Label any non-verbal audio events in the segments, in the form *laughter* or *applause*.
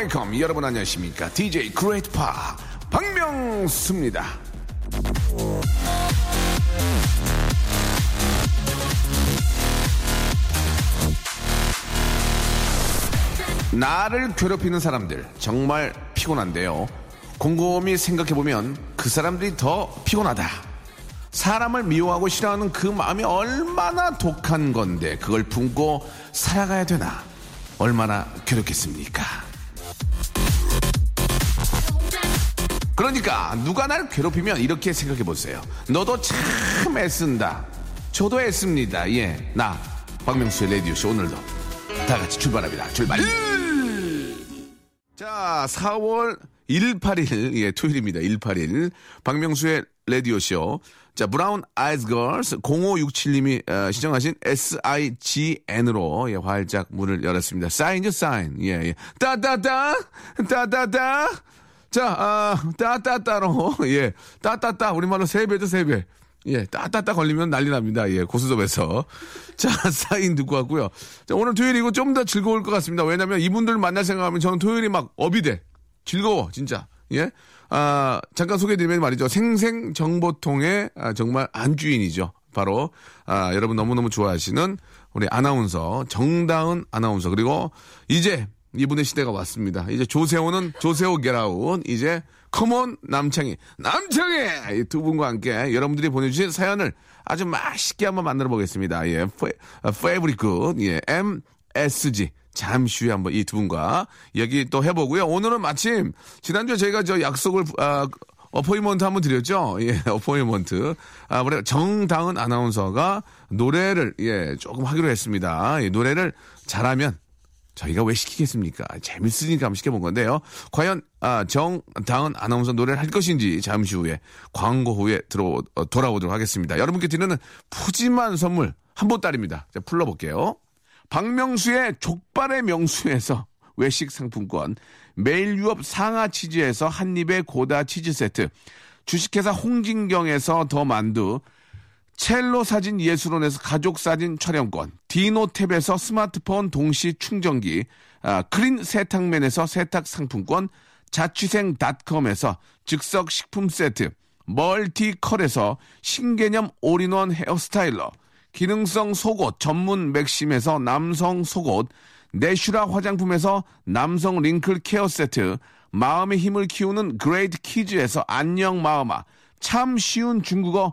Welcome. 여러분 안녕하십니까? DJ Great Pa 박명수입니다. 나를 괴롭히는 사람들 정말 피곤한데요. 곰곰이 생각해보면 그 사람들이 더 피곤하다. 사람을 미워하고 싫어하는 그 마음이 얼마나 독한 건데 그걸 품고 살아가야 되나? 얼마나 괴롭겠습니까? 그러니까 누가 날 괴롭히면 이렇게 생각해 보세요. 너도 참 애쓴다. 저도 애씁니다. 예, 나 박명수의 라디오 쇼 오늘도 다 같이 출발합니다. 출발. 자, 4월 18일 예, 토요일입니다. 18일 박명수의 라디오 쇼. 자, 브라운 아이즈 걸스 0567님이 어, 시청하신 SIGN으로 예, 활짝 문을 열었습니다. 사인죠, 사인. 예, 예. 따따따 따따따 자, 아, 따따따로, *laughs* 예, 따따따, 우리말로 세 배죠, 세 배. 예, 따따따 걸리면 난리 납니다. 예, 고수섭에서. *laughs* 자, 사인 듣고 왔고요. 자, 오늘 토요일이고 좀 더 즐거울 것 같습니다. 왜냐면 이분들 만날 생각하면 저는 토요일이 막 업이 돼. 즐거워, 진짜. 예. 아, 잠깐 소개해드리면 말이죠. 생생정보통의 아, 정말 안주인이죠. 바로, 아, 여러분 너무너무 좋아하시는 우리 아나운서, 정다은 아나운서. 그리고 이제 이분의 시대가 왔습니다. 이제 조세호는 조세호 게라운, 이제 come on 남창희, 남창희! 이 두 분과 함께 여러분들이 보내주신 사연을 아주 맛있게 한번 만들어 보겠습니다. 예, very good, 예, MSG. 잠시 후에 한번 이 두 분과 얘기 또 해보고요. 오늘은 마침 지난주에 저희가 저 약속을 아, appointment 한번 드렸죠. 예, *laughs* appointment. 아, 우리 정다은 아나운서가 노래를 예 조금 하기로 했습니다. 예, 노래를 잘하면 저희가 왜 시키겠습니까? 재밌으니까 한번 시켜본 건데요. 과연 아, 정다은 아나운서 노래를 할 것인지 잠시 후에 광고 후에 들어 어, 돌아오도록 하겠습니다. 여러분께 드리는 푸짐한 선물 한 보따리입니다. 자, 풀러볼게요. 박명수의 족발의 명수에서 외식 상품권, 매일 유업 상하 치즈에서 한입의 고다 치즈 세트, 주식회사 홍진경에서 더 만두, 첼로 사진 예술원에서 가족 사진 촬영권, 디노탭에서 스마트폰 동시 충전기, 아, 크린 세탁맨에서 세탁 상품권, 자취생닷컴에서 즉석 식품 세트, 멀티컬에서 신개념 all-in-one hair styler, 기능성 속옷 전문 맥심에서 남성 속옷, 내슈라 화장품에서 남성 wrinkle care 세트, 마음의 힘을 키우는 그레이트 키즈에서 안녕 마음아, 참 쉬운 중국어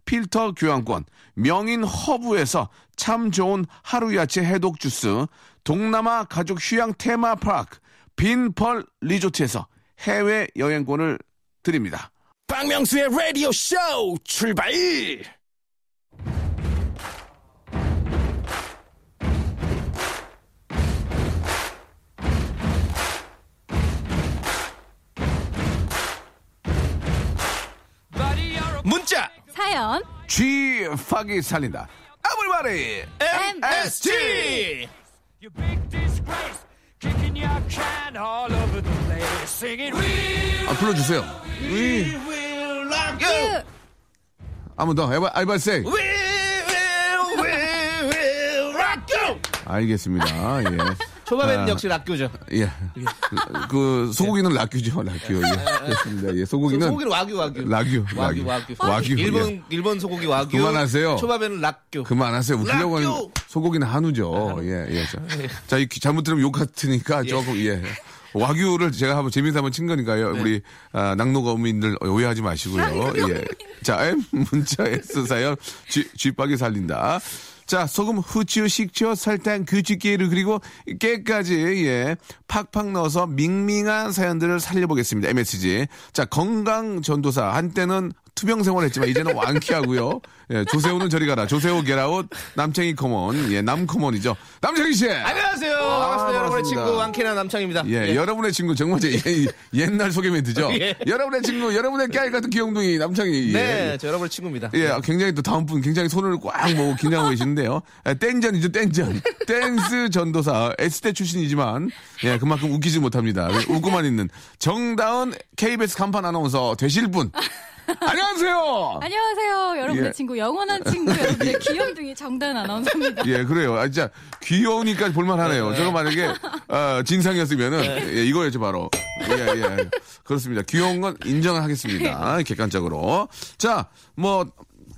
필터 교환권, 명인 허브에서 참 좋은 하루 야채 해독 주스, 동남아 가족 휴양 테마파크, 빈펄 리조트에서 해외 여행권을 드립니다. 박명수의 라디오 쇼 출발! 문자 사연 쥐 파기 살린다. 아물바리 MSG You big disgrace, kicking your can all over the place, singing we 아, 불러주세요. We will rock you 한번 더. 해봐, 알바세. We will, we will rock you 알겠습니다. 예. 초밥에는 아. 역시 락교죠 예. 그, 소고기는 락규죠, 락규. 예. 그렇습니다. 예. 소고기는. 소고기는 와규 와규 락규, 와규 락규. 와규 와규, 일본 예. 일본 소고기 와규 그만하세요. 초밥에는 락교 그만하세요. 웃기려고 하는 락규! 소고기는 한우죠. 예, 예. 자, 자, 이 잘못 들으면 욕 같으니까 조금, 예. 와규를 제가 한번 재미있어 한번 친 거니까요. 네. 우리, 아, 낙노거민들 오해하지 마시고요. 예. 자, M 문자 S 사연, 쥐, 쥐박이 살린다. 자, 소금, 후추, 식초, 설탕, 규칙기를 그리고 깨까지 예 팍팍 넣어서 밍밍한 사연들을 살려보겠습니다. MSG. 자, 건강 전도사 한때는 투병 생활했지만 이제는 완쾌하고요. 예, 조세호는 저리 가라. 조세호 게라웃 남창희 come on. 예, 남come on이죠. 남창희 씨. 안녕하세요. 반갑습니다. 여러분의 아, 반갑습니다. 친구 왕캐나 남창희입니다. 예, 여러분의 친구 정말 제 예- 옛날 소개 멘트죠. *laughs* 예. 여러분의 친구, 여러분의 깨알 같은 귀염둥이 남창희. 예. 네, 저 여러분의 친구입니다. 예, 굉장히 또 다음 분 굉장히 손을 꽉 모으고 긴장하고 계시는데요. 예, 땡전이죠, 땡전. 댄스 전도사, S대 출신이지만, 예, 그만큼 웃기지 못합니다. 웃고만 있는 정다은 KBS 간판 아나운서 되실 분. 안녕하세요! 안녕하세요. 여러분의 예. 친구, 영원한 친구, 여러분의 *laughs* 귀염둥이 정다은 아나운서입니다. 예, 그래요. 아, 진짜 귀여우니까 볼만하네요. 저거 만약에 어, 진상이었으면은 예, 이거였죠 바로. 예, 예. 그렇습니다. 귀여운 건 인정을 하겠습니다. 객관적으로. 자, 뭐.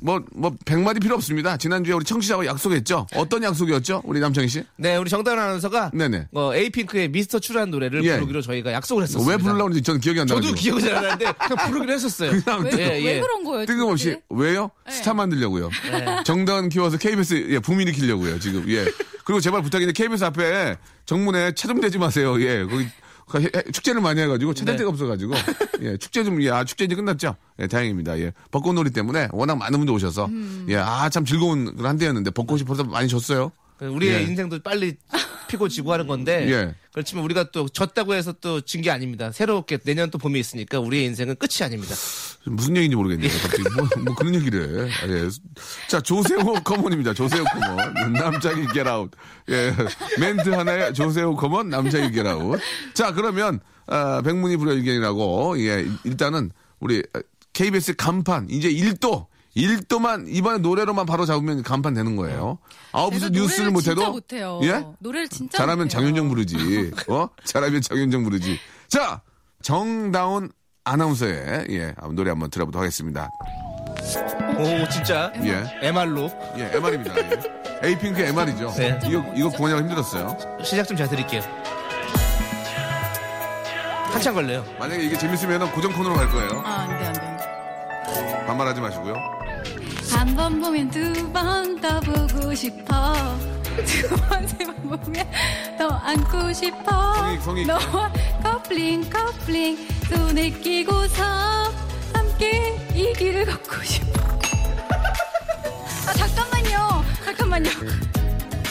뭐, 뭐, 백마디 필요 없습니다. 지난주에 우리 청취자하고 약속했죠? 어떤 약속이었죠? 우리 남창희 씨? 네, 우리 정다은 아나운서가 네네. 어, 에이핑크의 미스터 추라는 노래를 예. 부르기로 저희가 약속을 했었습니다. 왜 부르려고 그러는지 저는 기억이 안 나요. 저도 기억이 잘 안 나는데 *laughs* 그냥 부르기로 했었어요. 그냥 왜, 예, 왜 예. 그런 거예요? 뜬금없이. 도대체? 왜요? 스타 만들려고요. 정다은 키워서 KBS, 예, 부민 일으키려고요, 지금. 예. 그리고 제발 부탁인데 KBS 앞에 정문에 차좀대지 마세요. 예. 거기 축제를 많이 해가지고 찾을 네. 데가 없어가지고. 예 축제 좀 예, 아 축제 이제 끝났죠? 예 다행입니다. 예. 벚꽃놀이 때문에 워낙 많은 분들 오셔서. 예아 참 즐거운 그런 한때였는데 벚꽃이 벌써 많이 졌어요 우리의 예. 인생도 빨리 피고 지고 하는 건데 예. 그렇지만 우리가 또 졌다고 해서 또 진 게 아닙니다. 새롭게 내년 또 봄이 있으니까 우리의 인생은 끝이 아닙니다. 무슨 얘기인지 모르겠네요 갑자기 뭐, 뭐 그런 얘기를 해. 예. 자 조세호 *laughs* come on입니다 조세호 come on 남창희 get out 예 멘트 하나에 조세호 come on 남창희 get out 자 그러면 아, 백문이 불여일견이라고 예 일단은 우리 KBS 간판 이제 1도 1도만 이번에 노래로만 바로 잡으면 간판 되는 거예요. 아홉수 제가 뉴스를 노래를 못해도 진짜 못해요. 예? 노래를 진짜 잘하면 못해요. 장윤정 부르지. 어? 잘하면 장윤정 부르지. 자, 정다운 아나운서의 예, 노래 한번 들어보도록 하겠습니다. 오 진짜 예. MR로 예, MR입니다. 예. 에이핑크 MR이죠. 네. 이거 이거 구하느라 힘들었어요. 시작 좀 잘 드릴게요. 한참 걸려요. 만약에 이게 재밌으면 고정 코너로 갈 거예요. 아, 안 돼, 안 돼. 반말하지 마시고요. 한 번 보면 두 번 더 보고 싶어. *laughs* 두 번, 세 번 보면 더 안고 싶어. 성의, 성의. 너와 커플링, 커플링. 손을 끼고서 함께 이 길을 걷고 싶어. *laughs* 아, 잠깐만요. 잠깐만요.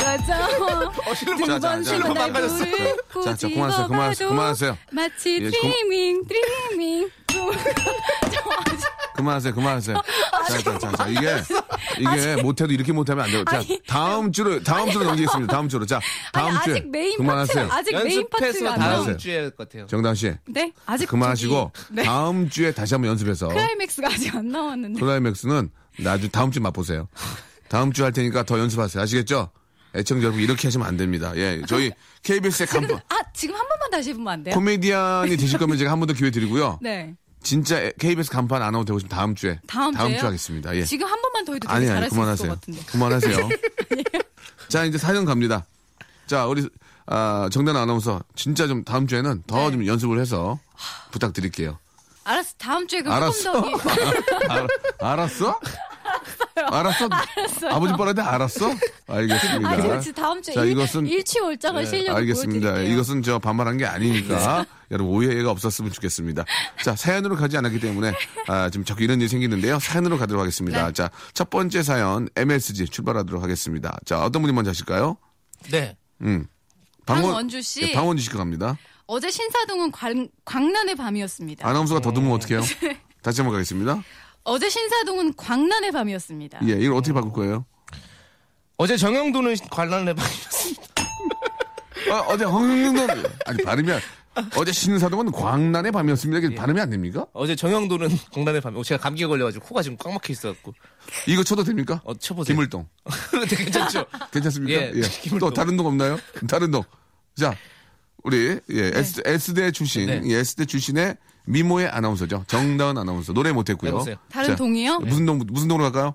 맞아. 어, 실로 자, 자, 자, 두번 세번 자, 날 망가졌어. 부르고 자, 자, 그만하세요, 그만하세요, 그만하세요. 마치 예, 그- 드리밍, 드리밍. 그만하세요, 그만하세요. 자, 자, 자, 자, 이게, 이게 못해도 이렇게 못하면 안 돼요. 자. 다음 주로, 다음 주로 넘기겠습니다. 다음 주로. 자, 다음 아니, 주에. 아직 메인 그만하세요. 파트 아직 메인 파트가 안 다음. 주에 할것 같아요. 정다은 씨. 네, 아직 그만하시고, 네. 다음 주에 다시 한번 연습해서. 클라이맥스가 아직 안 나왔는데. 클라이맥스는 나중 다음 주에 맛보세요. 다음 주 할 테니까 더 연습하세요. 아시겠죠? 애청자 여러분 이렇게 하시면 안 됩니다. 예, 저희 *laughs* KBS의 간판 아 지금 한 번만 다시 해보면 안 돼요? 코미디언이 되실 거면 제가 한 번 더 기회 드리고요. 네. 진짜 KBS 간판 아나운서 되고 싶으면 다음 주에 다음 주에요? 주 하겠습니다. 예. 지금 한 번만 더 해도 되게 아니 아니 잘할 수 있을 그만하세요. 것 같은데. 그만하세요. *laughs* 자 이제 사연 갑니다. 자 우리 아, 정단 아나운서 진짜 좀 다음 주에는 더 네. 좀 연습을 해서 부탁드릴게요. 알았어. 다음 주에 그럼 알았어. 조금 더. *laughs* 알, 알았어? 알았어? 아버지 뻔한데 알았어? 알겠습니다. 그렇지. 다음 주에 자, 일, 이것은 일취월장을 실력을 알겠습니다. 보여드릴게요. 이것은 저 반말한 게 아니니까 여러분 오해가 없었으면 좋겠습니다. 자 사연으로 가지 않았기 때문에 아, 지금 자꾸 이런 일이 생기는데요. 사연으로 가도록 하겠습니다. 네. 자 첫 번째 사연 MSG 출발하도록 하겠습니다. 자 어떤 분이 먼저 하실까요? 네. 음. 방원주 씨. 예, 방원주 씨가 갑니다. 어제 신사동은 광, 광란의 밤이었습니다. 아나운서가 더듬으면 어떡해요? 네. *laughs* 다시 한번 가겠습니다. 어제 신사동은 광란의 밤이었습니다. 예, 이걸 어떻게 바꿀 거예요? 어제 정영도는 관람을 해봤습니다. 어, 어제 황영도 아니 발음이 안- 어제 신사동은 광란의 밤이었습니다. 예. 이게 발음이 안 됩니까? 어제 정영도는 광란의 밤에 제가 감기 에 걸려가지고 코가 지금 꽉 막혀 있어갖고 이거 쳐도 됩니까? 어, 쳐보세요. 김을동. *laughs* 근데 괜찮죠? 괜찮습니까? 예, 예. 김을동. 또 다른 동 없나요? 다른 동. 자, 우리 예, S, S대 출신, 네. 예, S대 출신의 미모의 아나운서죠. 정다은 아나운서. 노래 못했고요. 해보세요. 다른 동이요? 무슨 동, 무슨 동으로 갈까요?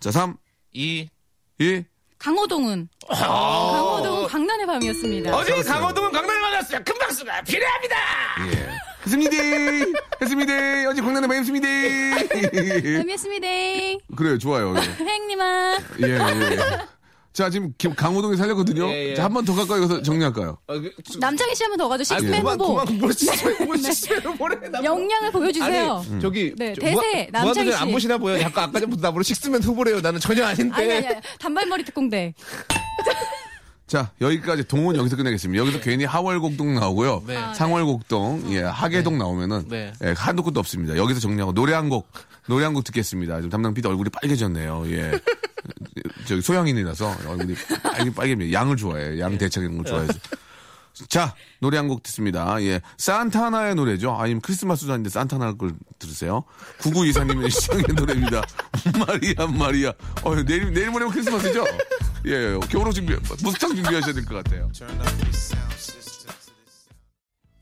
자, 3, 이 2, 강호동은 강호동은 광란의 밤이었습니다. 어제 강호동은 강남에 만났어요. 큰 박수가 필요합니다. 예. 했습니다. 했습니다. 어제 광란에 많이 했습니다. 재미있습니다. 그래요, 좋아요. *laughs* 행님아. 예, 예. 자, 지금 김- 강호동이 살렸거든요. 예, 예. 자, 한 번 더 가까이 가서 정리할까요? 어, 그, 저- 남창희 씨 한 번 더 가죠. 아니, 식스맨 그만, 후보. 그만, 역량을 보여주세요. 아니, 저기. 네, 저 대세, 무한- 남창희 씨. 안 보시나 보여. 약간 아까 전부터 나보고 식스맨 후보래요. 나는 전혀 아닌데. 아니, 아니, 아니. 단발머리 특공대. *laughs* 자, 여기까지 동은 여기서 끝내겠습니다. 여기서 괜히 하월곡동 나오고요. 네. 아, 상월곡동, 예, 하계동 나오면은, 네. 예, 한도 끝도 없습니다. 여기서 정리하고 노래 한 곡, 노래 한 곡 듣겠습니다. 지금 담당 PD 얼굴이 빨개졌네요. 예. *laughs* 저기 소양인이라서 얼굴이 빨개, 빨개집니다. 양을 좋아해요. 양 대창 이런 걸 좋아해서. 자, 노래 한 곡 듣습니다. 예. 산타나의 노래죠. 아니면 크리스마스도 아닌데 산타나 걸 들으세요. 9924님의 시청의 *laughs* 노래입니다. 마리아, 마리아. 어, 내일, 내일 모레면 크리스마스죠? 예, 예. 겨울옷 준비, 무스탕 준비하셔야 될 것 같아요.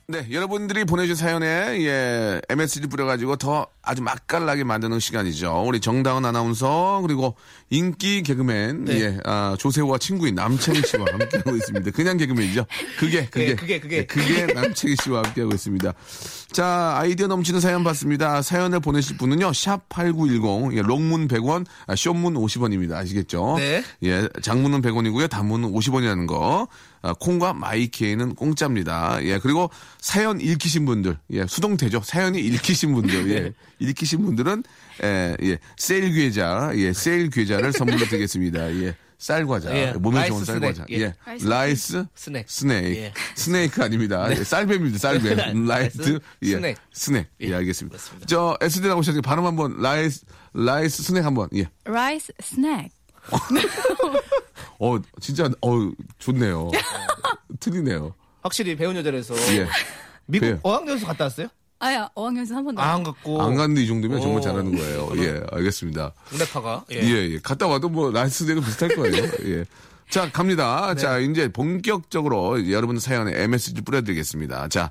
네, 여러분들이 보내주신 사연에, 예, MSG 뿌려가지고 더 아주 맛깔나게 만드는 시간이죠. 우리 정다은 아나운서, 그리고 인기 개그맨, 네. 예, 아, 조세호와 친구인 남창희 씨와 *laughs* 함께하고 있습니다. 그냥 개그맨이죠. 그게, 그게. 예, 그게, 그게. 네, 그게 남창희 씨와 함께하고 있습니다. 자, 아이디어 넘치는 사연 받습니다. 사연을 보내실 분은요, 샵 8910, 예, 롱문 100원, 아, 쇼문 50원입니다. 아시겠죠? 네. 예, 장문은 100원이고요. 단문은 50원이라는 거. 아, 콩과 my K는 공짜입니다. 예, 그리고 사연 읽히신 분들, 예, 수동태죠. 사연이 읽히신 분들, 예, *laughs* 읽히신 분들은, 예, 예, 쌀과자, 예, 쌀과자를 선물로 *laughs* 드리겠습니다. 예, 쌀 과자, 예, 몸에 좋은 스낵, 쌀과자, 예. 예, rice snack. snack, 예. snake 아닙니다. 예, 쌀뱀입니다. 쌀뱀, *laughs* rice, 예, snack. snack, 예, 예, 알겠습니다. 그렇습니다. 저 S대 나오셨으니 발음 한번 rice, rice snack 한번, 예. rice snack. *laughs* 어, 진짜, 어, 좋네요. 틀리네요. 확실히 배운 여자라서. 예. 미국 네. 어학연수 갔다 왔어요? 아야, 어학연수 한번 더. 아, 안 갔고. 안 갔는데 이 정도면 정말 오. 잘하는 거예요. 예, 알겠습니다. 국내파가. 예, 예. 갔다 와도 뭐 rice snack은 비슷할 거예요. *laughs* 예. 자, 갑니다. 네. 자, 이제 본격적으로 여러분 사연에 MSG 뿌려드리겠습니다. 자,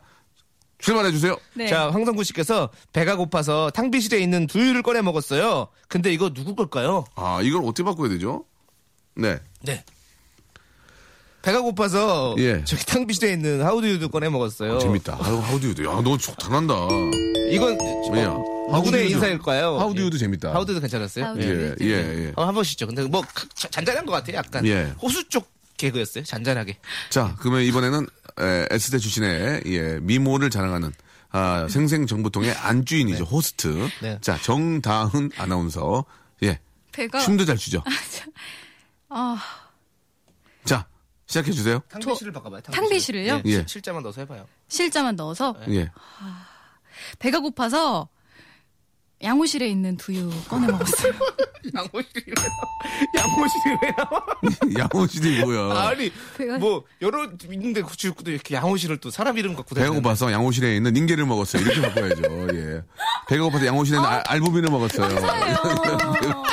출발해 주세요. 네. 자, 황성구 씨께서 배가 고파서 탕비실에 있는 두유를 꺼내 먹었어요. 근데 이거 누구 걸까요? 아, 이걸 어떻게 바꿔야 되죠? 네. 네. 배가 고파서 예. 저기 탕비실에 있는 하우두유도 꺼내 먹었어요. 재밌다. 아유, 하우디유도. 야, 너 잘한다. 이건 뭐야? 어, 누구의 하우두유도- 인사일까요? 하우디유도 예. 재밌다. 하우두유도 괜찮았어요? 하우두유. 예, 예, 예. 어, 한 번씩죠. 근데 뭐 잔잔한 것 같아요. 약간 예. 호수 쪽 개그였어요. 잔잔하게. 자, 그러면 이번에는 에, S대 출신의 예, 미모를 자랑하는 아, 생생정보통의 안주인이죠. 호스트. 네. 자, 정다은 아나운서. 예. 배가. 춤도 잘 추죠. 아, 자, 시작해 주세요. 탕비실을 바꿔봐요. 탕비실을요? 예. 예. 실- 실자만 넣어서 해봐요. 실자만 넣어서 예. 배가 고파서 양호실에 있는 두유 꺼내 먹었어요. 양호실이 왜 나와? 양호실이 왜 나와? 양호실이 뭐야? 아니 배가- 뭐 여러 있는데 굳이 또 이렇게 양호실을 또 사람 이름 갖고 배가 다니는 고파서 양호실에 있는 닝게를 먹었어요. 이렇게 바꿔야죠. 예. 배가 고파서 양호실에 있는 알- 알부민을 먹었어요. *laughs*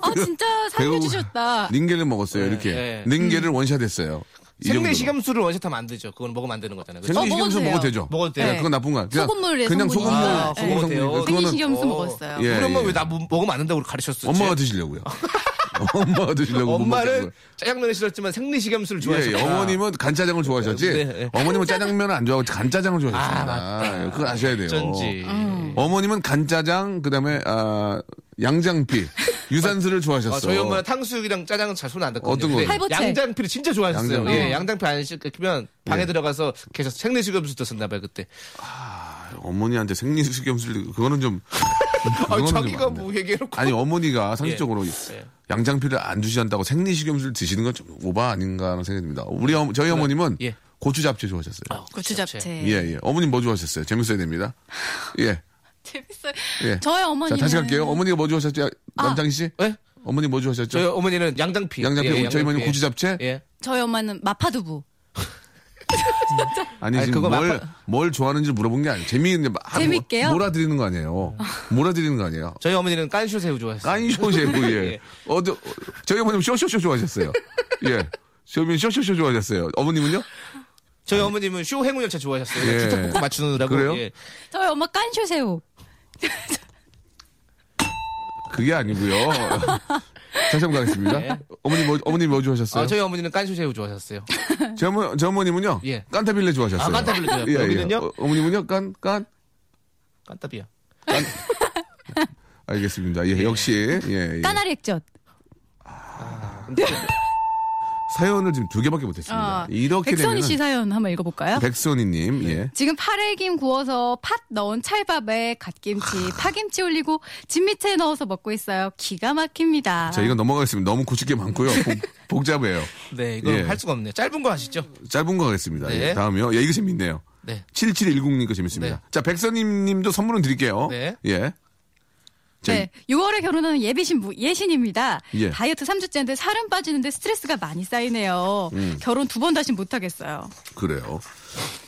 아, 진짜 살려주셨다. 닝게를 먹었어요. 이렇게. 예. 닝게를 원샷했어요. 생내식염수를 원샷하면 안 되죠. 그건 먹으면 안 되는 거잖아요. 그죠? 생리식염수 어, 먹어도. 되죠. 먹어도 돼요. 예, 그건 나쁜 거야. 그냥 소금물에 그냥. 소금물, 아, 소금 먹어도 성분. 돼요. 그거는 생리식염수 어. 먹었어요. 예. 우리 엄마 왜 나 먹으면 안 된다고 가르쳤었지? 엄마가 드시려고요. *laughs* 엄마가 드시려고. 못 엄마는. 짜장면을 싫었지만 생리식염수를 예, 좋아하셨다. 예, 어머님은 간짜장을 좋아하셨지. 네, 네. 어머님은 짜장면을 안 좋아하고 간짜장을 좋아하셨습니다. 아, 맞다. 예, 그거 아셔야 돼요. 어쩐지. 어머님은 간짜장, 그 다음에, 아, 양장피, 유산슬을 좋아하셨어. 아, 저희 엄마는 탕수육이랑 짜장은 잘 손안 댔거든요. 어떤 근데 거? 팔보채. 양장피를 진짜 좋아하셨어요. 양장피. 예, 양장피 안 시키면 방에 예. 들어가서 계속 생리식염수 드셨나봐요 그때. 어머니한테 생리식염술, 그거는 좀. *laughs* 아, 그거는 좀 자기가 안 돼. 뭐 얘기해놓고. 아니, 어머니가 상식적으로 예. 양장피를 안 드시한다고 생리식염술 드시는 건 좀 오바 아닌가 하는 생각이 듭니다. 우리, 어, 저희 어머님은 예. 고추 잡채 좋아하셨어요. 아, 고추 잡채. 예, 예. 어머님 뭐 좋아하셨어요? 재밌어야 됩니다. 예. *laughs* 재밌어요. 예. 저희 자, 어머니는 다시 갈게요. 어머니가 뭐 좋아하셨죠? 남창희 씨? 예? 어머니 뭐 좋아하셨죠? 저희 어머니는 양장피. 양장피, 예, 저희 양장피. 어머니 고추 잡채? 예. 저희 엄마는 마파두부. 아니, 아니, 지금 뭘, 마파- 뭘 좋아하는지 물어본 게 아니에요. 재미있는, 막 하- 재밌게요? 몰아드리는 거 아니에요. 몰아드리는 거 아니에요. 저희 어머니는 깐쇼 새우 좋아했어요. 깐쇼 셰프, 예. *laughs* 예. 어디, 저희 어머님 쇼쇼쇼 좋아하셨어요. 예. 저희 어머님 쇼쇼쇼 좋아하셨어요. 어머님은요? 저희 어머님은 쇼 행운열차 좋아하셨어요. 예. 주택복권 맞추느라고. 그래요? 예. 저희 엄마 깐쇼새우. 그게 아니고요. 다시 한번 가겠습니다. 네. 어머니 뭐, 어머니 뭐 좋아하셨어요? 아, 저희 어머니는 깐쇼새우 좋아하셨어요. 제, 어머, 제 어머님은요? 예. 깐타빌레 좋아하셨어요. 아, 깐타빌레 좋아요. 예, 예. 어, 어머님은요? 깐, 깐? 깐따비야. 알겠습니다. 예, 역시, 예, 예. 까나리 액젓. 사연을 지금 두 개밖에 못했습니다. 아, 이렇게 백선희 되면 씨 사연 한번 읽어볼까요? 백선희님, 예. 지금 파래김 구워서 팥 넣은 찰밥에 갓김치, 파김치 올리고 진미채 넣어서 먹고 있어요. 기가 막힙니다. 자, 이건 넘어가겠습니다. 너무 고칠 게 많고요. *laughs* 복, 잡해요 네, 이거 예. 할 수가 없네요. 짧은 거 하시죠? 짧은 거 하겠습니다. 네. 예, 다음이요. 예, 이거 재밌네요. 네. 7710님 거 재밌습니다. 네. 자, 백선님 님도 선물은 드릴게요. 네. 예. 자, 네, 6월에 결혼하는 예비 신부 예신입니다. 예. 다이어트 3주째인데 살은 빠지는데 스트레스가 많이 쌓이네요. 음. 결혼 두 번 다시 못 하겠어요. 그래요.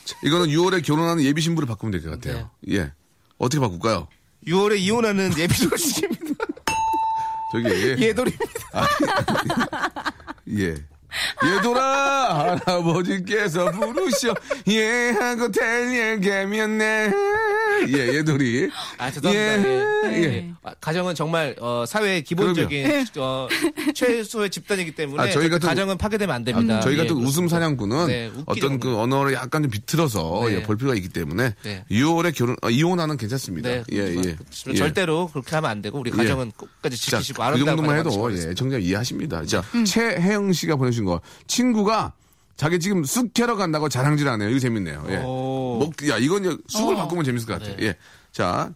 자, 이거는 6월에 결혼하는 예비 신부를 바꾸면 될 것 같아요. 네. 예. 어떻게 바꿀까요? 6월에 이혼하는 예비조식입니다. 저기, *laughs* 예. 예돌입니다. 예. 얘들아 할아버지께서 부르셔 예하고 달려가면 네예 얘들이 아, 죄송합니다. 예. 예. 예. 아, 가정은 정말 어, 사회의 기본적인 어, 최소의 집단이기 때문에 아, 저희 같은- 가정은 파괴되면 안 됩니다. 저희 예, 같은 웃음 그렇습니다. 사냥꾼은 네, 어떤 그 언어를 약간 좀 비틀어서 네. 예, 볼 필요가 있기 때문에 네. 6월에 결혼 어, 이혼하는 괜찮습니다. 네, 예, 예. 예. 절대로 그렇게 하면 안 되고 우리 가정은 끝까지 자, 지키시고 그 아름다운 정도만 가정 해도 예. 청자 이해하십니다. 자, 최혜영 씨가 보내주 신 거 친구가 자기 지금 쑥 캐러 간다고 자랑질하네요. 이거 재밌네요. 예. 오. 먹, 야 이건 쑥을 바꾸면 재밌을 것 같아요. 네. 예. 자,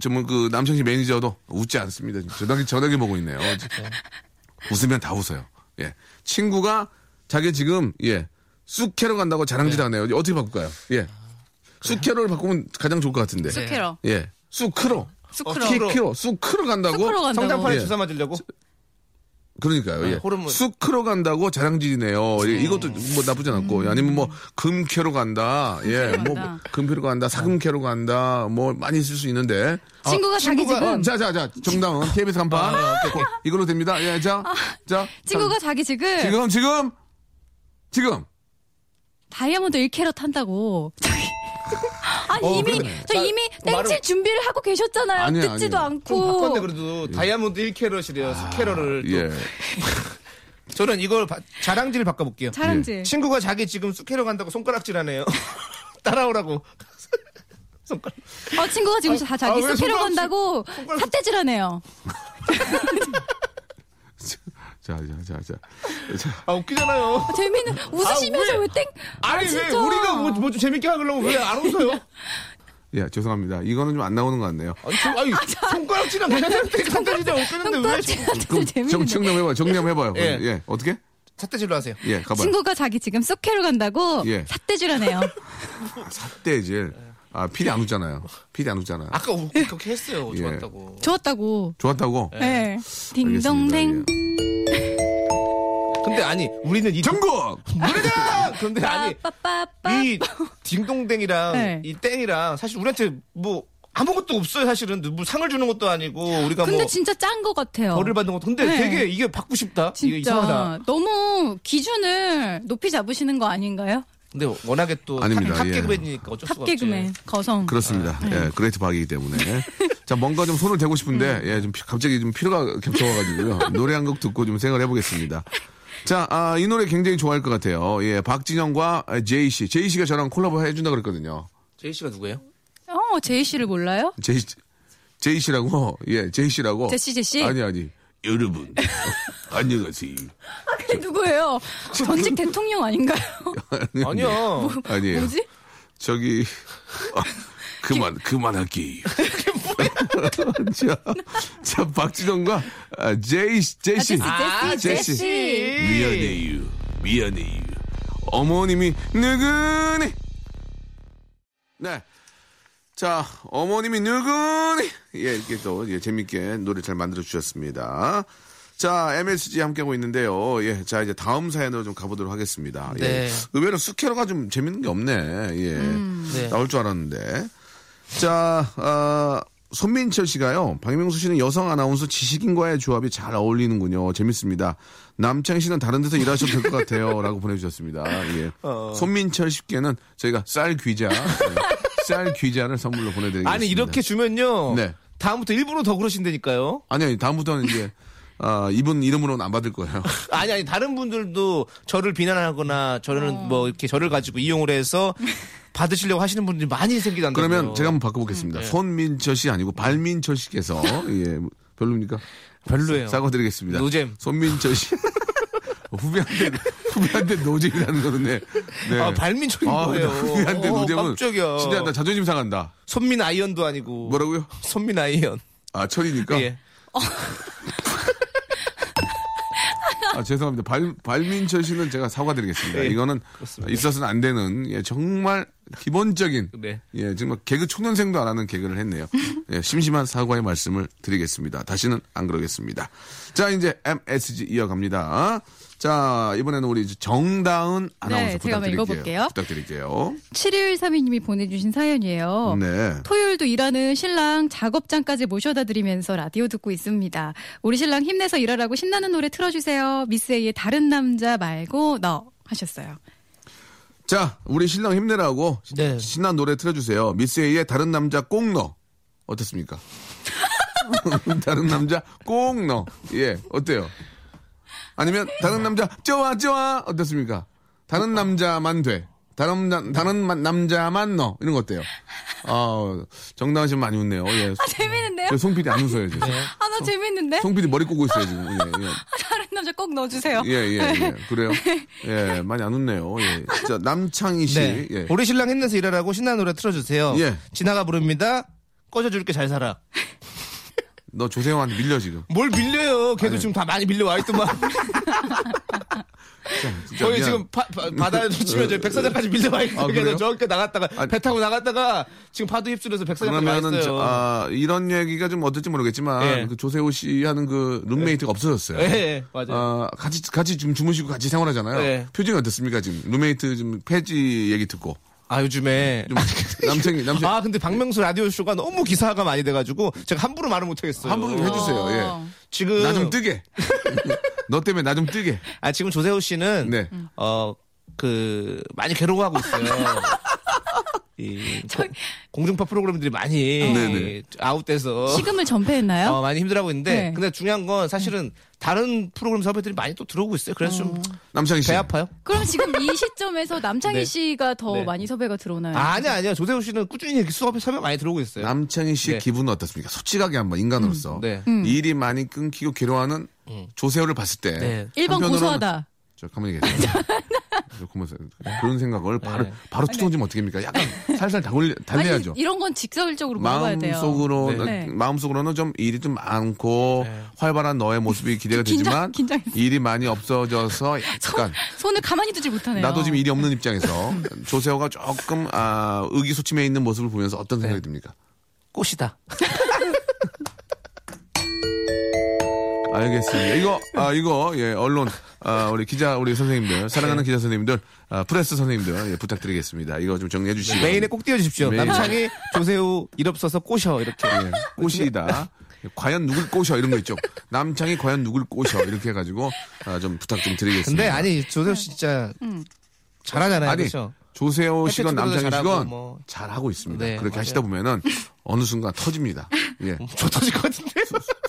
정말 그 남창희 씨 매니저도 웃지 않습니다. 전화기 전화기 보고 있네요. 웃으면 다 웃어요. 예. 친구가 자기 지금 예. 쑥 캐러 간다고 자랑질하네요. 어떻게 바꿀까요? 예. 쑥 캐러를 바꾸면 가장 좋을 것 같은데. 네. 쑥 캐러. 예. 쑥 크러. 쑥 크러 간다고? 쑥크러 간다고. 성장판에 예. 주사 맞으려고? 그러니까요. 예. 아, 호르몬. 쑥 크러 간다고 자랑질이네요. 예, 이것도 뭐 나쁘지 않고 아니면 뭐 금 캐러 간다. 예, 금뭐 캐러 간다. 금 캐러 간다. 사금 캐러 간다. 뭐 많이 있을 수 있는데. 친구가 자기 친구가- 지금 자, 자, 자, 정다은 KBS 간판. 아, 오케이, 오케이. 이걸로 됩니다. 예, 자, 자. 친구가 자기 지금 자, 지금 지금 지금 다이아몬드 1캐럿 한다고. 저기. 아니 어, 이미 그러네. 저 이미 땡칠 말을- 준비를 하고 계셨잖아요. 아니에요, 듣지도 아니에요. 좀 않고. 바꿨네 그래도 다이아몬드 1캐럿이래요. 쑥 캐러를 또. 예. *laughs* 저는 이걸 바- 자랑질 바꿔볼게요. 자랑질. 친구가 자기 지금 쑥 캐러 간다고 손가락질하네요. *laughs* 따라오라고. *laughs* 손가락. 어 친구가 지금 다 자기 아, 왜 스캐러 손가락- 간다고 손가락- 삿대질하네요. 자, 자, 자, 자. 자. 아 웃기잖아요. 재미는 웃으시면서 왜- 왜 땡? 아니 왜 진짜. 우리가 뭐좀 재밌게 하려고 왜 안 웃어요? *laughs* 예, 죄송합니다. 이거는 좀 안 나오는 것 같네요. 아니, 저- 아니 손가락질은 괜찮은데 삿대질은 웃겼는데 왜 손가락질 그럼 재밌는. 정, 정리 해봐요. 정리 한번 해봐요. 예. 예. 어떻게? 삿대질로 하세요? 예, 가봐요. 친구가 자기 지금 쑥캐러 간다고 예. 삿대질 하네요. 삿대질. *laughs* 아, 필이 안 웃잖아요. 필이 안 웃잖아. 아까 우- 그렇게 했어요. 예. 좋았다고. 좋았다고. 좋았다고? 네. 알겠습니다. 딩동댕. 예. 근데 아니 우리는 이 전국! 노래다. *laughs* 근데 아니 빠빠빠. 이 딩동댕이랑 네. 이 땡이랑 사실 우리한테 뭐 아무것도 없어요. 사실은 뭐 상을 주는 것도 아니고 우리가 근데 뭐 진짜 짠 것 같아요. 벌을 받는 것도 근데 네. 되게 이게 받고 싶다. 이게 이상하다. 진짜 너무 기준을 높이 잡으시는 거 아닌가요? 근데 워낙에 또 아닙니다. top 예. 개그맨이니까 어쩔 수가 없지. top 개그맨 거성. 그렇습니다. 네. 예, great 박이기 때문에. *laughs* 자, 뭔가 좀 손을 대고 싶은데, 음. 예, 좀 피- 갑자기 좀 피로가 겹쳐와가지고요. 노래 한 곡 듣고 좀 생각을 해보겠습니다. 자, 아, 이 노래 굉장히 좋아할 것 같아요. 예, 박진영과 제이 씨. 제이 씨가 저랑 콜라보 해준다 그랬거든요. 제이 씨가 누구예요? 어 제이 씨를 몰라요? 제이, 씨- 제이 씨라고, 예, 제이 씨라고. 제시 제시. 아니, 아니. 여러분, *laughs* 안녕하세요. 그게 누구예요? 전직 대통령 아닌가요? 아니야. 아니에요. 뭐지? 저기, 아, 그만, 그만할게요. *laughs* 자, 자, 박진영과 아, 제이, 제이 아, 씨. 제시 아, 제시 제시. 제시. 미안해요. 미안해요. 어머님이 누구니? 네. 자, 어머님이 누구니? 예, 이렇게 또, 예, 재밌게 노래 잘 만들어 주셨습니다. 자, MSG 함께하고 있는데요. 예, 자, 이제 다음 사연으로 좀 가보도록 하겠습니다. 예. 네. 의외로 스캐러가 좀 재밌는 게 없네. 예. 네. 나올 줄 알았는데. 자, 아, 손민철 씨가요. 박명수 씨는 여성 아나운서 지식인과의 조합이 잘 어울리는군요. 재밌습니다. 남창희 씨는 다른 데서 일하셔도 될 것 같아요. *laughs* 라고 보내주셨습니다. 예. 어. 손민철 씨께는 저희가 쌀 귀자, 예, 쌀 귀자를 선물로 보내드리겠습니다. 아니 이렇게 주면요. 네. 다음부터 일부러 더 그러신다니까요. 아니, 아니, 다음부터는 이제, 아, 이분 이름으로는 안 받을 거예요. *laughs* 아니 아니 다른 분들도 저를 비난하거나 저는 뭐 이렇게 저를 가지고 이용을 해서 받으시려고 하시는 분들이 많이 생기단다고요. 그러면 제가 한번 바꿔보겠습니다. 음, 네. 손민철 씨 아니고 발민철 씨께서, *laughs* 예, 별로입니까? 별로예요. 사과드리겠습니다. 노잼. 손민철 씨. *laughs* 후배한테, 후배한테 노잼이라는 거는, 네. 네. 아, 발민철이 아, 뭐예요? 후배한테 어, 노잼은. 깜짝이야. 진짜 나 자존심 상한다. 손민 iron도 아니고 뭐라고요? 손민 iron. 아, 철이니까? 예. *laughs* 아, 죄송합니다. 발, 발민철 씨는 제가 사과드리겠습니다. 예, 이거는 그렇습니다. 있어서는 안 되는, 예, 정말 기본적인, 네. 예, 정말 개그 초년생도 안 하는 개그를 했네요. 예, 심심한 사과의 말씀을 드리겠습니다. 다시는 안 그러겠습니다. 자, 이제 MSG 이어갑니다. 자, 이번에는 우리 정다은 아나운서 네, 제가 한번 부탁드릴게요. 읽어볼게요. 부탁드릴게요. 7132님이 보내주신 사연이에요. 네. 토요일도 일하는 신랑 작업장까지 모셔다 드리면서 라디오 듣고 있습니다. 우리 신랑 힘내서 일하라고 신나는 노래 틀어주세요. 미스 A의 다른 남자 말고 너 하셨어요. 자, 우리 신랑 힘내라고 네. 신난 노래 틀어주세요. 미스 A의 다른 남자 꼭 넣어. 어떻습니까? *laughs* *laughs* 다른 남자 꼭 넣어. 예, 어때요? 아니면 다른 남자 좋아 좋아 어떻습니까? 다른 남자만 돼. 다른 남, 다른 마- 남자만 넣어. 이런 거 어때요? 아, 정다은 씨 많이 웃네요. 예. 재밌는데요? 저송 PD 안 웃어요, 지금. 아, 나 재밌는데? 송 PD 머리 꽂고 있어요, 지금. 예, 다른 남자 꼭 넣어주세요. 예. 예, 예, 예. 그래요? 예, 많이 안 웃네요. 예. 자, 남창희 씨. 네. 예. 우리 신랑 힘내서 일하라고 신나는 노래 틀어주세요. 예. 지나가 부릅니다. 꺼져줄게 잘 살아. 너 조세호한테 밀려, 지금. 뭘 밀려요? 걔도 지금 다 많이 밀려 와 있더만. *laughs* 진짜 저희 미안. 지금 바, 다에 치면 저희 백사장까지 밀려와 있어요. 아, 그래요? 저렇게 나갔다가 아, 배 타고 나갔다가 지금 파도 휩쓸려서 백사장까지 와 그러면은. 저, 아, 이런 얘기가 좀 어떨지 모르겠지만 예. 그 조세호 씨 하는 그 룸메이트가 없어졌어요. 예, 예, 맞아요. 아, 같이 같이 좀 주무시고 같이 생활하잖아요. 예. 표정이 어떻습니까 지금 룸메이트 좀 폐지 얘기 듣고 아 요즘에 좀 남창이 남창 아 근데 박명수 라디오 쇼가 너무 기사가 많이 돼가지고 제가 함부로 말을 못하겠어요. 함부로 좀 해주세요. 어. 지금 나 좀 뜨게. *laughs* 너 때문에 나 좀 뜨게. 아 지금 조세호 씨는 네. 어그 많이 괴로워하고 있어요. *laughs* 이 공중파 프로그램들이 많이 네네. 아웃돼서 식음을 전폐했나요? 어, 많이 힘들어하고 있는데 네. 근데 중요한 건 사실은 다른 프로그램 섭외들이 많이 또 들어오고 있어요. 그래서 좀배 남창희 씨. 아파요. 그럼 지금 이 시점에서 남창희 *laughs* 네. 씨가 더 네. 많이 섭외가 들어오나요? 아니야 아니야 조세호 씨는 꾸준히 이렇게 수업 섭외 많이 들어오고 있어요. 남창희 씨의 네. 기분은 어떻습니까? 솔직하게 한번 인간으로서 네. 일이 많이 끊기고 괴로워하는 조세호를 봤을 때 네. 1번 한편으로는 고소하다. 저 가만히 계세요. *laughs* 그런 생각을 바로 네. 바로 투정지면 어떻습니까? 약간 살살 달래, 달래야죠. 아니, 이런 건 직설적으로 물어봐야 돼요. 마음속으로 네. 마음속으로는 좀 일이 좀 많고 네. 활발한 너의 모습이 기대가 긴장- 되지만 긴장했어. 일이 많이 없어져서 *laughs* 약간 손 을 가만히 두질 못하네요. 나도 지금 일이 없는 입장에서 조세호가 조금 아, 의기소침해 있는 모습을 보면서 어떤 생각이 듭니까? 꽃이다. *laughs* 알겠습니다. 이거 아 이거 예 언론 아 우리 기자 우리 선생님들 사랑하는 기자 선생님들 아, 프레스 선생님들 예, 부탁드리겠습니다. 이거 좀 정리해 주시고 메인에 꼭 띄워주십시오. 메인. 남창이 조세호 일 없어서 꼬셔 이렇게. 예, 꼬시다. 과연 누굴 꼬셔 이런 거 있죠. 남창이 과연 누굴 꼬셔 이렇게 해가지고 아, 좀 부탁 좀 드리겠습니다. 근데 아니 조세호 씨 진짜 잘하잖아요. 아니, 그렇죠? 조세호 씨건 햇볕 남창희 잘하고 씨건 뭐. 잘하고 있습니다. 네, 그렇게 맞아요. 하시다 보면은 어느 순간 터집니다. *laughs* 예. 저 터질 것 같은데.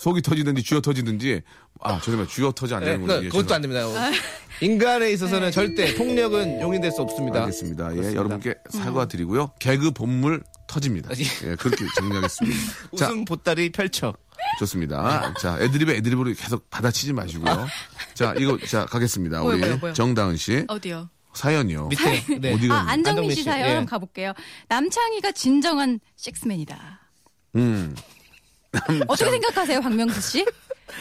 속이 터지든지 쥐어 터지든지 아 죄송해요 쥐어 터지 안 네, 되는군요. 그, 예, 그것도 안 됩니다. *laughs* 인간에 있어서는 절대 폭력은 용인될 수 없습니다. 알겠습니다. 예, 그렇습니다. 여러분께 사과드리고요. 개그 본물 터집니다. 예. 예, 그렇게 정리하겠습니다. *laughs* 자, 웃음 보따리 펼쳐. 좋습니다. 자, 애드립에 애드립으로 계속 받아치지 마시고요. 자, 이거 자 가겠습니다. 뭐요, 우리 뭐요, 뭐요? 정다은 씨 어디요? 사연이요. 밑에. 네. 어디가 아. 안정민 씨 씨, 사연 예. 가볼게요. 남창희가 진정한 섹스맨이다. 음. 어떻게 생각하세요, 박명수 씨?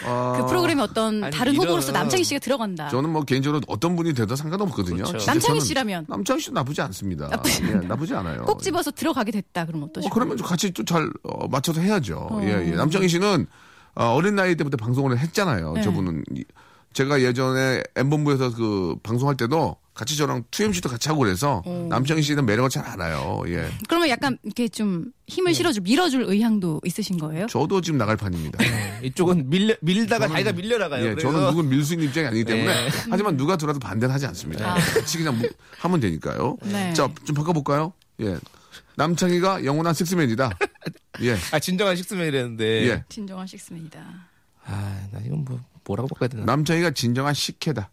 아, 그 프로그램에 어떤 아니, 다른 후보로서 이런- 남창희 씨가 들어간다. 저는 뭐 개인적으로 어떤 분이 돼도 상관없거든요. 그렇죠. 남창희 씨라면? 남창희 씨도 나쁘지 않습니다. 나쁘지 예, 나쁘지 않아요. 꼭 집어서 들어가게 됐다. 그럼 어, 어떠실까요? 그러면 좀 같이 좀 잘 맞춰서 해야죠. 예, 예. 남창희 씨는 어, 린 나이 때부터 방송을 했잖아요. 네. 저분은 이- 제가 예전에 엠본부에서 그 방송할 때도 같이 저랑 2MC도 같이 하고 그래서 남창희 씨는 매력을 잘 알아요. 예. 그러면 약간 이렇게 좀 네. 힘을 실어줄, 밀어줄 의향도 있으신 거예요? 저도 지금 나갈 판입니다. 이쪽은 밀려, 밀다가 자기가 밀려 나가요. 예, 그래서 저는 누군 밀 수 있는 입장이 아니기 때문에 네. *laughs* 하지만 누가 들어도 반대는 하지 않습니다. 같이 그냥 무- 하면 되니까요. 네. 자, 좀 바꿔볼까요? 예. 남창희가 영원한 섹스맨이다. *laughs* 예. 아 진정한 식스맨이랬는데. 예. 진정한 식스맨이다. 아, 나 이건 뭐 뭐라고 바꿔야 되나? 남창희가 진정한 식혜다.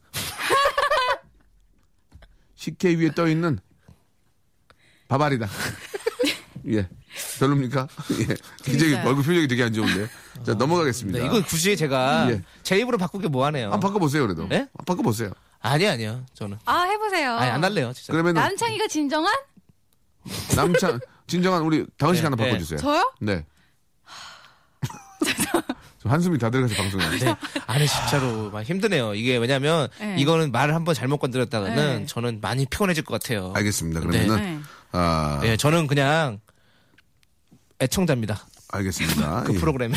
식혜 위에 떠 있는 바바리다. *laughs* 예. 별로입니까? 예. 굉장히. 얼굴 표정이 되게 안 좋은데. 자, 넘어가겠습니다. 네, 이건 굳이 제가 예. 제 입으로 바꾸기 뭐하네요. 한번 바꿔보세요, 그래도. 네? 아, 바꿔보세요. 아니 아니요, 저는. 아 해보세요. 아니 안 할래요, 진짜. 그러면은 남창이가 진정한? 남창, 진정한 우리 다은 씨가 네, 하나 네. 바꿔주세요. 저요? 네. *laughs* 좀 한숨이 다 들어가서 방송에. 네. 아니 진짜로 막 힘드네요. 이게 왜냐면 네. 이거는 말을 한번 잘못 건드렸다가는 네. 저는 많이 피곤해질 것 같아요. 알겠습니다. 그러면은, 네. 아, 예, 저는 그냥 애청자입니다. 알겠습니다. *laughs* 그 예. 프로그램에.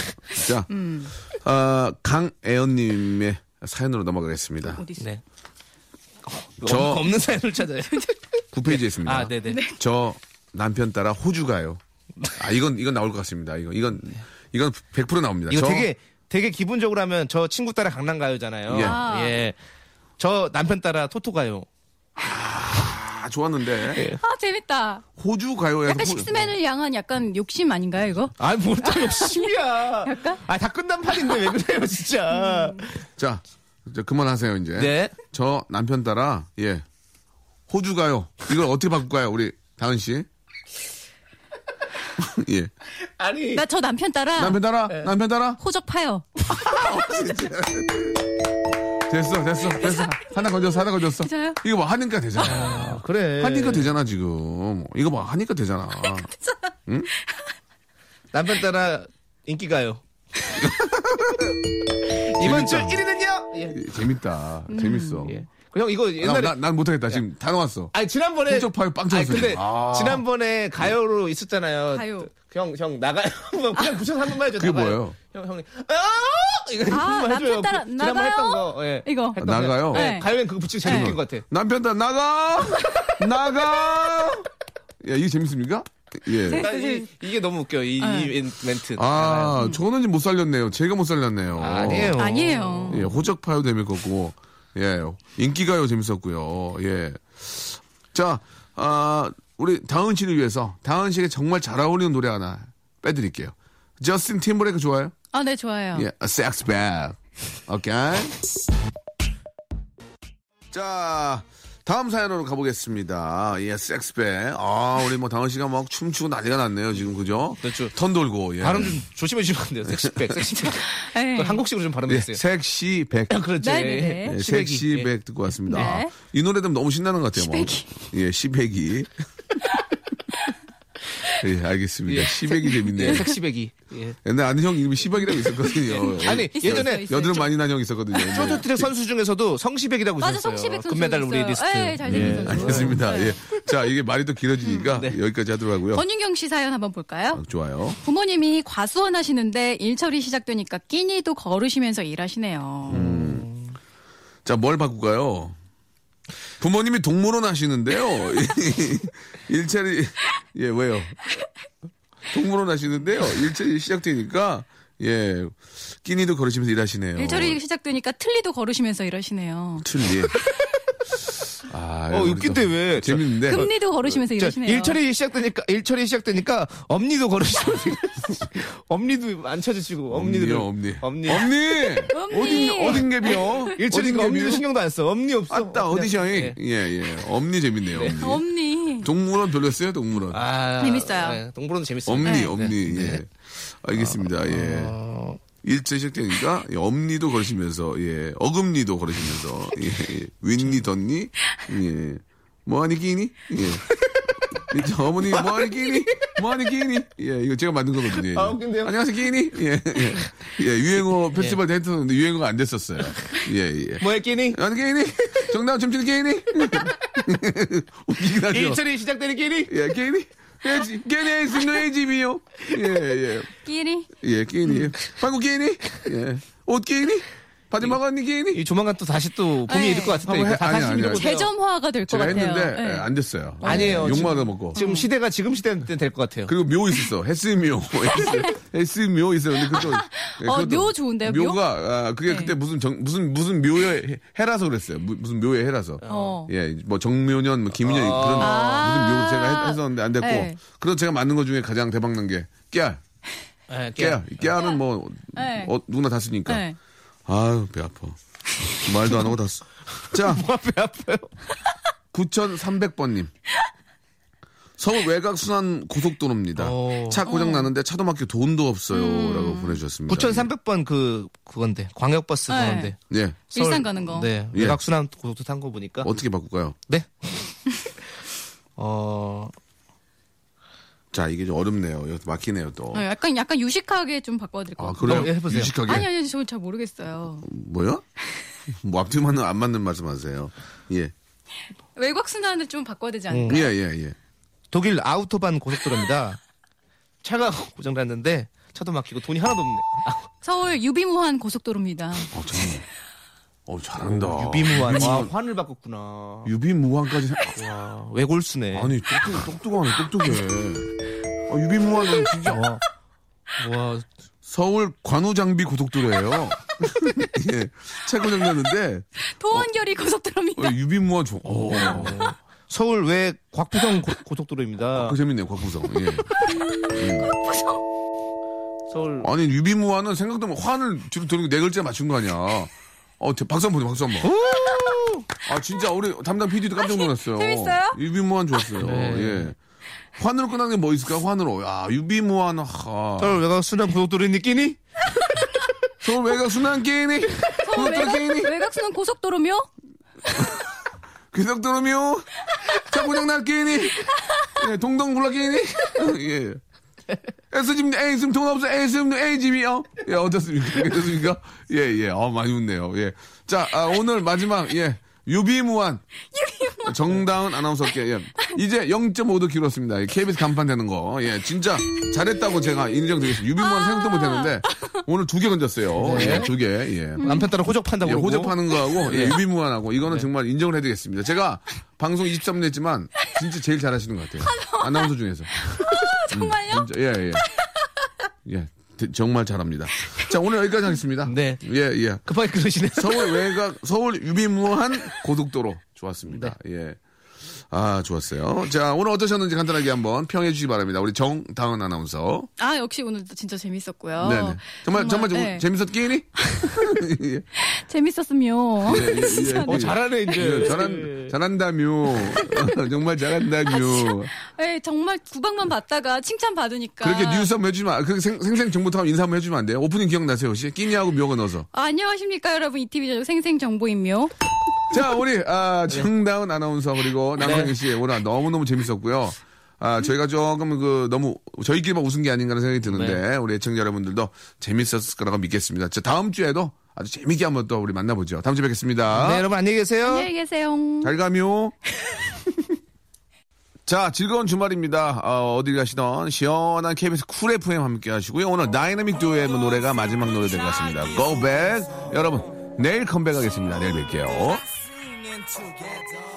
자, *laughs* 음. 아, 강애연님의 사연으로 넘어가겠습니다. 어디 있어? 네. 저- 저 없는 사연을 찾아요. *laughs* 9페이지에 있습니다. 아, 네네. 저 남편 따라 호주 가요. 아, 이건, 이건 나올 것 같습니다. 이거, 이건, 이건 100% 나옵니다. 이거 저- 되게 되게 기분적으로 하면 저 친구 따라 강남 가요잖아요. 예. 아. 예. 저 남편 따라 토토 가요. 아, 좋았는데. 아 재밌다. 호주 가요에서. 약간 호- 식스맨을 향한 약간 욕심 아닌가요 이거? 아, 뭘또 욕심이야. *laughs* 약간? 아, 다 끝난 판인데 왜 그래요, 진짜. 자, 이제 그만하세요, 이제. 네. 저 남편 따라, 예. 호주 가요. 이걸 어떻게 바꿀까요, 우리 다은 씨? 예. 아니. 나 저 남편 따라 남편 따라, 네. 남편 따라. 호적 파요. *laughs* 됐어, 됐어, 됐어. 하나 건졌어, 하나 건졌어. 진짜요? 이거 뭐 하니까 되잖아. 아, 그래. 하니까 되잖아, 지금. 이거 뭐 하니까 되잖아. *laughs* 남편 따라 인기 가요. *laughs* 이번 주 재밌다. 1위는요? 예. 예, 재밌다. 재밌어. 예. 그 형, 이거 나, 옛날에. 나, 난 못하겠다. 지금 다 나왔어. 아니, 지난번에. 호적 파요 빵 아니, 근데. 아. 지난번에 가요로 있었잖아요. 가요. 형, 형, 나가요. *laughs* 뭐 그냥 붙여서 한 번만 해줘. 그게 나가요. 뭐예요? 형, 형이. 아! 이거 아, 한번 해줘요. 남편 따라 그 나가요? 했던 거. 예. 이거. 했던 거. 나가요? 네. 네. 가요엔 그거 붙이기 제일 네. 웃긴 것 같아. 남편 따라 나가! *laughs* 나가! 야, 이게 재밌습니까? 예. 나 이, 이게 너무 웃겨. 이, 이 멘트. 아, 저는 못 살렸네요. 제가 못 살렸네요. 아니에요. 아니에요. 예, 호적 파요 재밌었고, 예, 인기가요 재밌었고요. 예. 자, 아, 우리 다은 씨를 위해서 다은 씨에게 정말 잘 어울리는 노래 하나 빼드릴게요. 저스틴 팀버레이크 좋아요? 아 네 좋아요. 예, Sexy back. 오케이. 자, 다음 사연으로 가보겠습니다. 예, Sexy back. 아, 우리 뭐 다은 씨가 막 춤추고 난리가 났네요, 지금 그죠? 그렇죠. 턴 돌고, 예. 발음 좀 조심해 주시면 안 돼요. Sexy back, *laughs* sexy back. 네. 그건 한국식으로 좀 예, 발음했어요. Sexy back. 그렇죠. 네네네. 예, 시백이. Sexy back 듣고 왔습니다. 네. 아, 이 노래 들으면 너무 신나는 것 같아요. 뭐. 시백이. 예, 시백이. *laughs* 예, 알겠습니다. 예. 시백이 재밌네요. 예, 섹시백이. 예. 옛날 아는 형 이름이 시백이라고 있었거든요. *laughs* 아니, 예전에. 여드름 많이 난 형 있었거든요. 네. 쇼트트랙 선수 중에서도 성시백이라고 맞아 있었어요. 성시백 선수 금메달 우리 리스트. 네, 잘생긴 선수. 알겠습니다. 네. 예. 자, 이게 말이 또 길어지니까 네. 여기까지 하도록 하고요. 권윤경 씨 사연 한번 볼까요? 아, 좋아요. 부모님이 과수원 하시는데 일처리 시작되니까 끼니도 걸으시면서 일하시네요. 음. 자, 뭘 바꿀까요? 부모님이 동물원 하시는데요. *laughs* 일자리, 예, 왜요? 동물원 하시는데요. 일자리 시작되니까, 예, 끼니도 걸으시면서 일하시네요. 일처리 시작되니까 틀리도 걸으시면서 일하시네요. 틀리. 아, 어, 웃긴데 또 왜? 재밌는데. 금리도 걸으시면서 자, 일하시네요. 일처리 시작되니까 일처리 시작되니까 엄니도 걸으시고 엄니도 안 찾으시고 엄니도 엄니. 엄니 엄니! 어딘, 어딘 갭이요? *laughs* 일처리니까 엄니도? 신경도 안 써. 엄니 없어. 아따, 어디셔이? 예. 예, 예. 엄니 재밌네요, 엄니. 엄니. 동물원 별로였어요, 동물원. 아, 재밌어요. 네, 동물원도 재밌어요. 엄니, 네. 엄니, 예. 알겠습니다, 예. 어, 일제 시작되니까 예, 엄니도 걸으시면서 예 어금니도 걸으시면서 예, 예. 윈니 덧니? 예. 뭐하니 끼니? 예. 이제 어머니 뭐하니 끼니? 뭐하니 끼니? 예 이거 제가 만든 거거든요. 아, 웃긴데요? 안녕하세요 끼니? 예예. 예, 유행어 페스티벌 때 했었는데 유행어가 안 됐었어요. 예예. 뭐 했기니? 아니 끼니? 정답 춤추는 끼니? *laughs* *laughs* 웃기긴 하죠. 일처리 시작되는 끼니? 예 끼니 깨지 깨네 승노의 집이요 예 예 끼니. 예, 끼니. 방구 끼니? 예. 옷 끼니? 바지 먹었니 끼니? 이 조만간 또 다시 또 봄이 네. 이를 것 같은데 다 아니, 다시 아니. 대점화가 될것 제가 같아요. 했는데 네. 예, 안 됐어요. 아니에요. 욕 지금- 맞아 먹고. 지금 시대가 지금 시대는 *laughs* 될 것 같아요. 그리고 묘 있었어. 헬스묘. 헬스묘 있었는데 그것도 예, *laughs* 어, 그것도 묘 좋은데요, 묘? 묘가 아, 그게 네. 그때 무슨 정, 무슨 무슨 묘의 해- 해라서 그랬어요. 무, 무슨 묘의 해라서. 어. 예, 뭐 정묘년, 뭐 김인년 그런 아. 무슨 묘 제가 했- 했었는데 안 됐고. 네. 그래서 제가 만든 것 중에 가장 대박 난 게 깨알. 예, 깨야. 깨야는 뭐, 네. 어, 누구나 다 쓰니까. 네. 아유, 배 아파. 말도 안 하고 다 써. 자, *laughs* 배 아파요. *laughs* 9300번님. 서울 외곽순환 고속도로입니다. 오. 차 고장 나는데 차도 막힐 돈도 없어요. 라고 보내주셨습니다. 9,300번 그 그건데 광역버스 네. 그건데. 예. 일산 가는 거. 네. 예. 외곽순환 고속도 탄거 보니까. 어떻게 바꿀까요? 네. *laughs* 어 자, 이게 좀 어렵네요. 여기 막히네요, 또. 어, 약간 약간 유식하게 좀 바꿔드릴 것 아, 같아요. 그래요? 어, 예, 해보세요. 유식하게. 아니 아니 저는 잘 모르겠어요. 뭐요? 뭐 앞뒤 맞는, 안 맞는 말씀 하세요. 예. 외곽 순환을 좀 바꿔야 되지 음. 않을까? 예, 예, 예. 독일 아우토반 고속도로입니다. *laughs* 차가 고장 났는데 차도 막히고 돈이 하나도 없네. 서울 유비무한 고속도로입니다. 어, 정말. 어, 잘한다. 유비무한. 와, 환을 바꿨구나. 유비무한까지. 생- *laughs* 와, 외골수네. 아니, 똑똑, 똑똑하네, 똑똑해. 어, 유비무한은 진짜. 와, 와, 서울 관우장비 고속도로예요. *laughs* 예. 차 고장 났는데, 도원결이 고속도로입니다. 어, 유비무한 좋, 어. 서울 외 곽부성 고, 고속도로입니다. 그 재밌네요, 곽부성. 예. *laughs* 서울 아니, 유비무한은 생각도 못, 환을 뒤로 도는 네 글자 맞춘 거 아니야. 어, 대- 박수 한 번, 박수 한 번. 아, 진짜 우리 담당 PD도 깜짝 놀랐어요. 재밌어요? 유비무한 좋았어요. 네. 예. 환으로 끝나는 게 뭐 있을까? 환으로. 야, 유비무한, 하. 서울 외곽 순환 고속도로 느끼니? 서울 외곽 순환 게임이? 서울 고속도로 게임이? 외곽, 외곽 순환 고속도로며? 귀석도로미요? 차 고장 날 게임이? 예, 동동 굴러 게임이? 예. S집 A집 돈 없어 A집 A집이요? 예, 어떻습니까? 괜찮습니까? 예, 예. 어, 많이 웃네요. 예. 자, 아, 오늘 마지막, 예. 유비무한. 정다은 아나운서께, 예. 이제 0.5도 길었습니다. 예, KBS 간판 되는 거. 예, 진짜 잘했다고 제가 인정드리겠습니다. 유비무한 생각도 못 했는데, 오늘 두 개 건졌어요. 네. 예, 두 개, 예. 남편 따라 호적 판다고 예, 그러고. 호접하는 거하고 예, 유비무한하고 이거는 정말 인정을 해드리겠습니다. 제가 방송 23년 했지만 진짜 제일 잘하시는 것 같아요. *laughs* 아나운서 중에서. *laughs* 정말요? 진짜, 예, 예. *laughs* 예, 대- 정말 잘합니다. 자, 오늘 여기까지 하겠습니다. 네. 예, 예. 급하게 그러시네. 서울 외곽, 서울 유비무한 고속도로. 좋았습니다. 예. 아, 좋았어요. 자, 오늘 어떠셨는지 간단하게 한번 평해 주시기 바랍니다. 우리 정다은 아나운서. 아 역시 오늘도 진짜 재밌었고요. 네네. 정말, 정말, 좀 네. 재밌었기니? 예, 재밌었으며. 예, 예, *laughs* 진짜. 예. 어, 잘하네, 이제. 예, 잘한, 잘한다며. *laughs* 정말 잘한다며. 네, 정말 구박만 받다가 칭찬 받으니까. 그렇게 뉴스 한번 해주면, 안- 그 생, 생생 정보터 하면 인사 한번 해주면 안 돼요? 오프닝 기억나세요, 혹시? 끼니하고 묘가 넣어서. 아, 안녕하십니까 여러분 2TV 생생정보임요. 자, 우리, 아, 정다은 아나운서, 그리고 남성희 씨, 오늘 너무너무 재밌었고요. 아, 저희가 조금 그, 너무, 저희끼리만 웃은 게 아닌가라는 생각이 드는데, 우리 애청자 여러분들도 재밌었을 거라고 믿겠습니다. 자, 다음 주에도 아주 재밌게 한번 또 우리 만나보죠. 다음 주에 뵙겠습니다. 네, 여러분 안녕히 계세요. 안녕히 계세요. 잘 가요. *laughs* 자, 즐거운 주말입니다. 어디 가시던 시원한 KBS 쿨 FM 함께 하시고요. 오늘 다이나믹 듀오의 노래가 마지막 노래 될것 같습니다. Go back. 여러분, 내일 컴백하겠습니다. 내일 뵐게요. Together. get down.